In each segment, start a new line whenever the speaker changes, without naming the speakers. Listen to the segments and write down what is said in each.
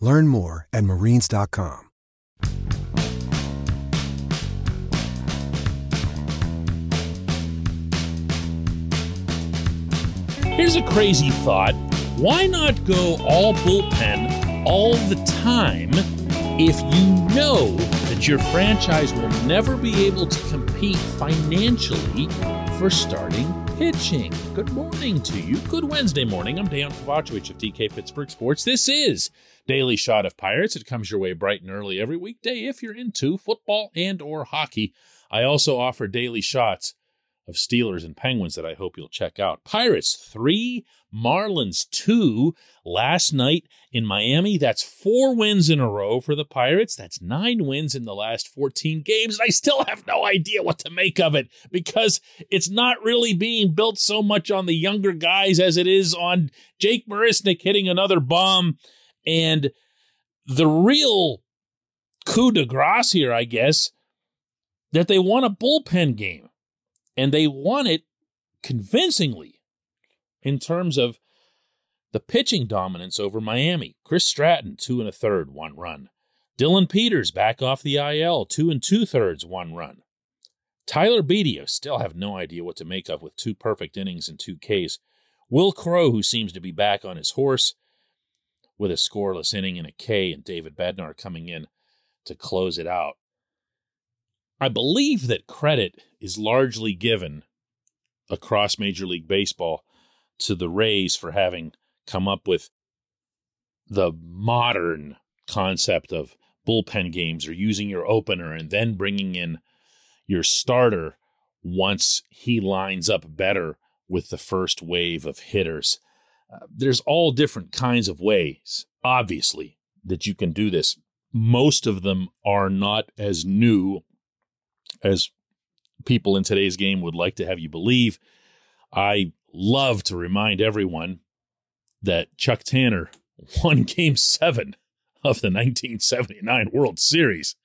Learn more at marines.com.
Here's a crazy thought. Why not go all bullpen all the time if you know that your franchise will never be able to compete financially for starting pitching? Good morning to you. Good Wednesday morning. I'm Dan Kovacevic of DK Pittsburgh Sports. This is Daily Shot of Pirates. It comes your way bright and early every weekday if you're into football and or hockey. I also offer daily shots of Steelers and Penguins that I hope you'll check out. Pirates 3, Marlins 2 last night in Miami. That's four wins in a row for the Pirates. That's nine wins in the last 14 games. And I still have no idea what to make of it because it's not really being built so much on the younger guys as it is on Jake Marisnick hitting another bomb. And the real coup de grace here, I guess, that they won a bullpen game and they won it convincingly in terms of the pitching dominance over Miami. Chris Stratton, two and a third, one run. Dillon Peters back off the IL, two and two thirds, one run. Tyler Beede, I still have no idea what to make of with two perfect innings and two Ks. Wil Crowe, who seems to be back on his horse with a scoreless inning and a K, and David Bednar coming in to close it out. I believe that credit is largely given across Major League Baseball to the Rays for having come up with the modern concept of bullpen games or using your opener and then bringing in your starter once he lines up better with the first wave of hitters. Uh, there's all different kinds of ways, obviously, that you can do this. Most of them are not as new as people in today's game would like to have you believe. I love to remind everyone that Chuck Tanner won game seven of the 1979 World Series,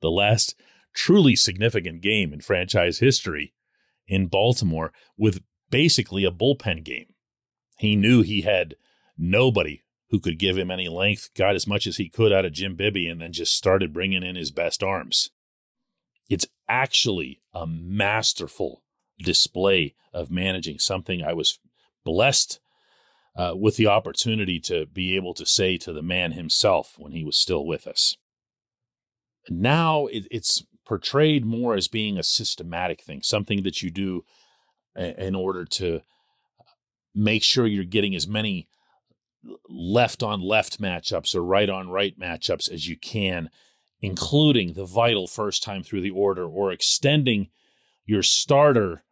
the last truly significant game in franchise history in Baltimore, with basically a bullpen game. He knew he had nobody who could give him any length, got as much as he could out of Jim Bibby, and then just started bringing in his best arms. It's actually a masterful display of managing something I was blessed uh, with the opportunity to be able to say to the man himself when he was still with us. Now it, it's portrayed more as being a systematic thing, something that you do in order to make sure you're getting as many left on left matchups or right on right matchups as you can including the vital first time through the order or extending your starter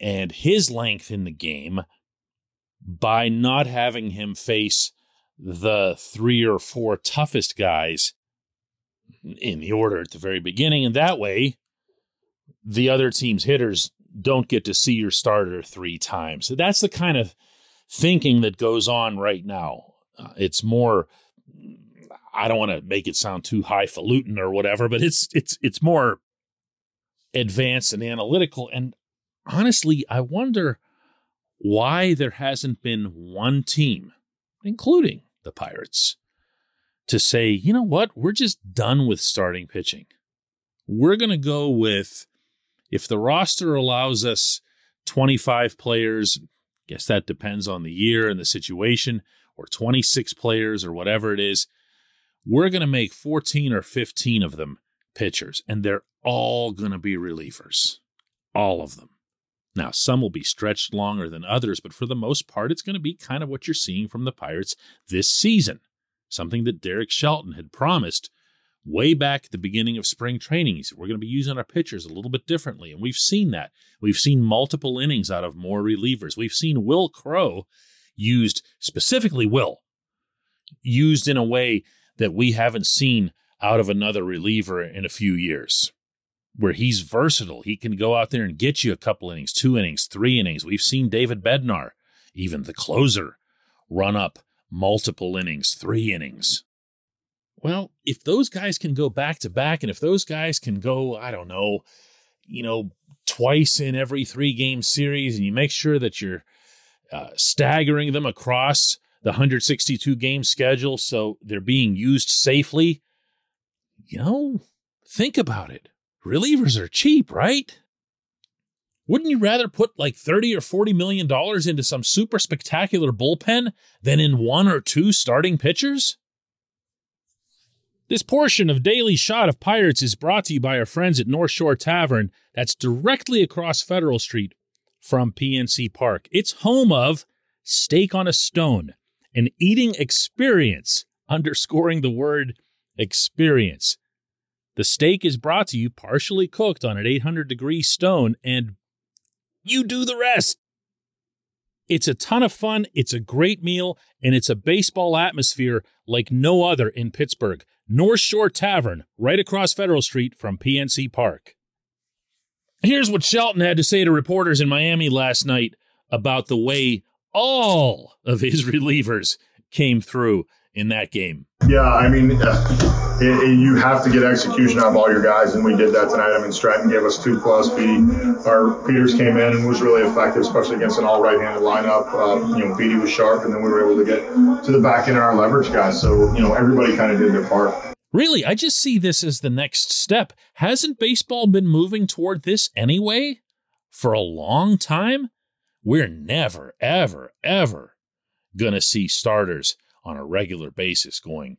and his length in the game by not having him face the three or four toughest guys in the order at the very beginning. And that way, the other team's hitters don't get to see your starter three times. So that's the kind of thinking that goes on right now. Uh, it's more I don't want to make it sound too highfalutin or whatever, but it's it's it's more advanced and analytical. And honestly, I wonder why there hasn't been one team, including the Pirates, to say, you know what, we're just done with starting pitching. We're going to go with, if the roster allows us 25 players, guess that depends on the year and the situation, or 26 players or whatever it is we're going to make 14 or 15 of them pitchers, and they're all going to be relievers. All of them. Now, some will be stretched longer than others, but for the most part, it's going to be kind of what you're seeing from the Pirates this season. Something that Derek Shelton had promised way back at the beginning of spring training. We're going to be using our pitchers a little bit differently. And we've seen that. We've seen multiple innings out of more relievers. We've seen Wil Crowe used, specifically Wil, used in a way that we haven't seen out of another reliever in a few years where he's versatile. He can go out there and get you a couple innings, two innings, three innings. We've seen David Bednar, even the closer, run up multiple innings, three innings. Well, if those guys can go back to back, and if those guys can go, I don't know, you know, twice in every three game series, and you make sure that you're uh, staggering them across the 162 game schedule so they're being used safely, you know, think about it. Relievers are cheap, right? Wouldn't you rather put like 30 or 40 million dollars into some super spectacular bullpen than in one or two starting pitchers? This portion of Daily Shot of Pirates is brought to you by our friends at North Shore Tavern, that's directly across Federal Street from PNC Park. It's home of Steak on a Stone, an eating experience, underscoring the word experience. The steak is brought to you partially cooked on an 800 degree stone, and you do the rest. It's a ton of fun, it's a great meal, and it's a baseball atmosphere like no other in Pittsburgh. North Shore Tavern, right across Federal Street from PNC Park. Here's what Shelton had to say to reporters in Miami last night about the way all of his relievers came through in that game.
Yeah, I mean, uh, it, it, you have to get execution out of all your guys, and we did that tonight. I mean, Stratton gave us two plus. Beede, our Peters came in and was really effective, especially against an all right-handed lineup. Uh, you know, Beede was sharp, and then we were able to get to the back end of our leverage guys. So you know, everybody kind of did their part.
Really, I just see this as the next step. Hasn't baseball been moving toward this anyway for a long time? We're never, ever, ever going to see starters on a regular basis going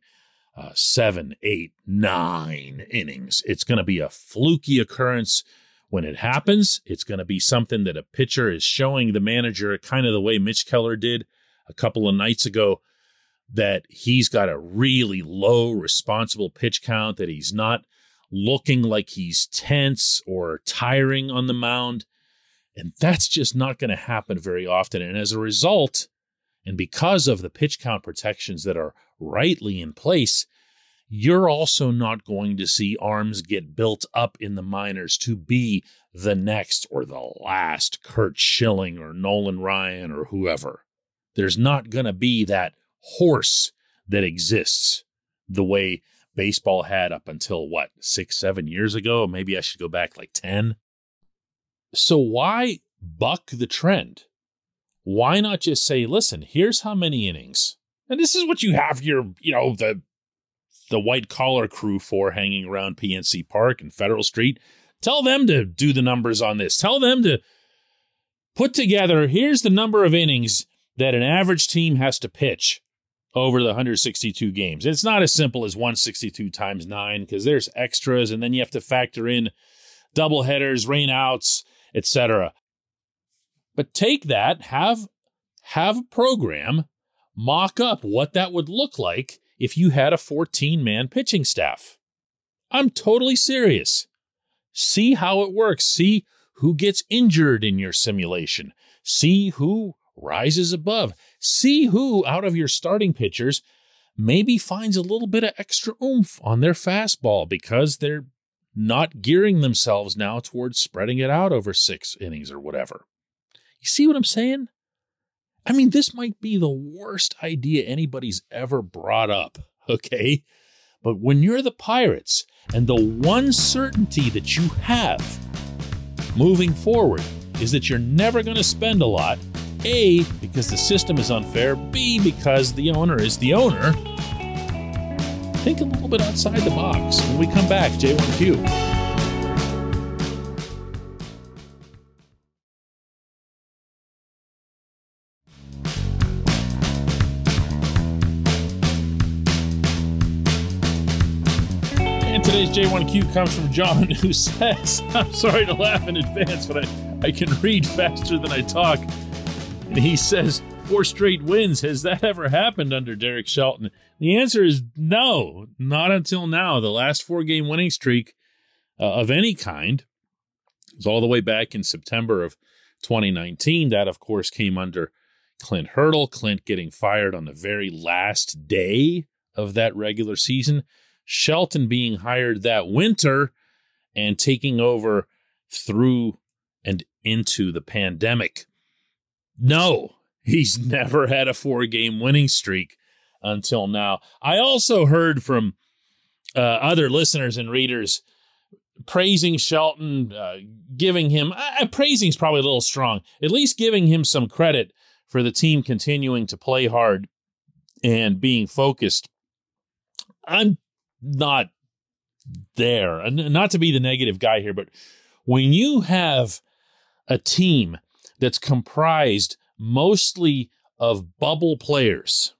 uh, seven, eight, nine innings. It's going to be a fluky occurrence when it happens. It's going to be something that a pitcher is showing the manager, kind of the way Mitch Keller did a couple of nights ago, that he's got a really low responsible pitch count, that he's not looking like he's tense or tiring on the mound. And that's just not going to happen very often. And as a result, and because of the pitch count protections that are rightly in place, you're also not going to see arms get built up in the minors to be the next or the last Curt Schilling or Nolan Ryan or whoever. There's not going to be that horse that exists the way baseball had up until what, six, seven years ago? Maybe I should go back like 10. So why buck the trend? Why not just say, listen, here's how many innings. And this is what you have your, you know, the the white collar crew for hanging around PNC Park and Federal Street. Tell them to do the numbers on this. Tell them to put together here's the number of innings that an average team has to pitch over the 162 games. It's not as simple as 162 times 9 because there's extras and then you have to factor in double headers, rainouts, etc. But take that, have have a program mock up what that would look like if you had a 14 man pitching staff. I'm totally serious. See how it works. See who gets injured in your simulation. See who rises above. See who out of your starting pitchers maybe finds a little bit of extra oomph on their fastball because they're not gearing themselves now towards spreading it out over six innings or whatever. You see what I'm saying? I mean, this might be the worst idea anybody's ever brought up, okay? But when you're the Pirates and the one certainty that you have moving forward is that you're never going to spend a lot, A, because the system is unfair, B, because the owner is the owner, think a little bit outside the box. When we come back, J1Q. And today's J1Q comes from John, who says, I'm sorry to laugh in advance, but I, I can read faster than I talk. And he says, Four straight wins. Has that ever happened under Derek Shelton? The answer is no, not until now. The last four game winning streak uh, of any kind was all the way back in September of 2019. That, of course, came under Clint Hurdle. Clint getting fired on the very last day of that regular season. Shelton being hired that winter and taking over through and into the pandemic. No, he's never had a four game winning streak until now. I also heard from uh, other listeners and readers praising Shelton, uh, giving him, uh, praising is probably a little strong, at least giving him some credit for the team continuing to play hard and being focused. I'm not there, not to be the negative guy here, but when you have a team that's comprised mostly of bubble players,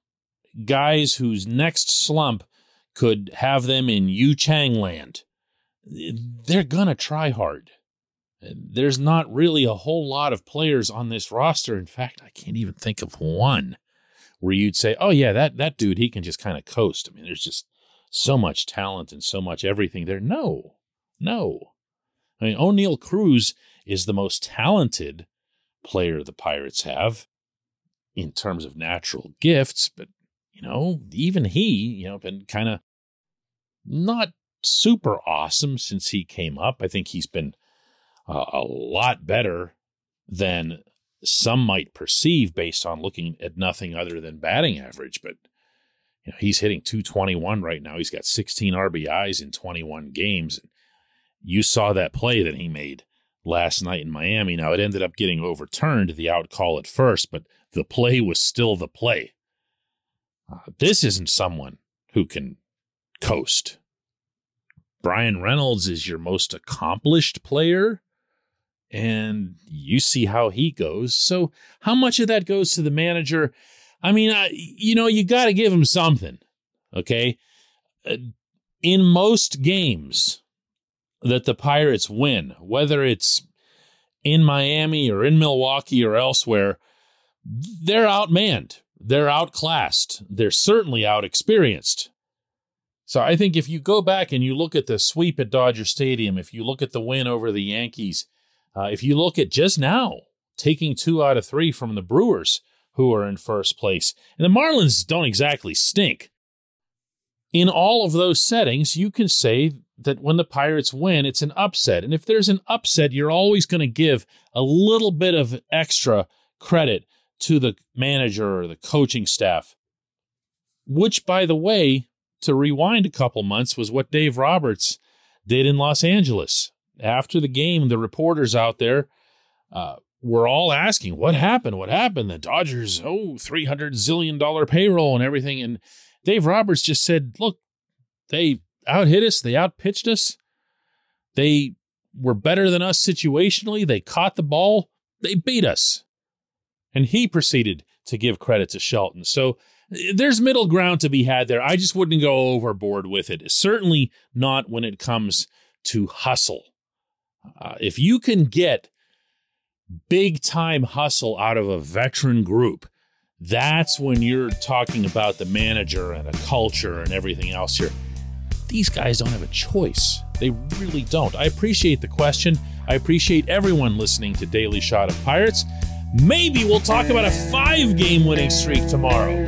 guys whose next slump could have them in Yu Chang land, they're going to try hard. There's not really a whole lot of players on this roster. In fact, I can't even think of one where you'd say, "Oh yeah, that that dude, he can just kind of coast." I mean, there's just so much talent and so much everything there. No, no. I mean, Oneil Cruz is the most talented player the Pirates have in terms of natural gifts, but you know, even he, you know, been kind of not super awesome since he came up. I think he's been uh, a lot better than some might perceive based on looking at nothing other than batting average. But you know, he's hitting 221 right now. He's got 16 RBIs in 21 games. You saw that play that he made last night in Miami. Now, it ended up getting overturned, the out call at first, but the play was still the play. Uh, this isn't someone who can coast. Bryan Reynolds is your most accomplished player, and you see how he goes. So, how much of that goes to the manager? I mean, I, you know, you got to give him something, okay? Uh, in most games that the Pirates win, whether it's in Miami or in Milwaukee or elsewhere, they're outmanned. They're outclassed. They're certainly outexperienced. So I think if you go back and you look at the sweep at Dodger Stadium, if you look at the win over the Yankees, uh, if you look at just now taking two out of three from the Brewers, who are in first place, and the Marlins don't exactly stink. In all of those settings, you can say that when the Pirates win, it's an upset. And if there's an upset, you're always going to give a little bit of extra credit to the manager or the coaching staff, which, by the way, to rewind a couple months, was what Dave Roberts did in Los Angeles. After the game, the reporters out there uh, were all asking, What happened? What happened? The Dodgers, oh, $300 zillion dollar payroll and everything. And Dave Roberts just said, Look, they out hit us, they out pitched us, they were better than us situationally, they caught the ball, they beat us. And he proceeded to give credit to Shelton. So there's middle ground to be had there. I just wouldn't go overboard with it. Certainly not when it comes to hustle. Uh, if you can get big time hustle out of a veteran group, that's when you're talking about the manager and a culture and everything else here. These guys don't have a choice. They really don't. I appreciate the question. I appreciate everyone listening to Daily Shot of Pirates. Maybe we'll talk about a five game winning streak tomorrow.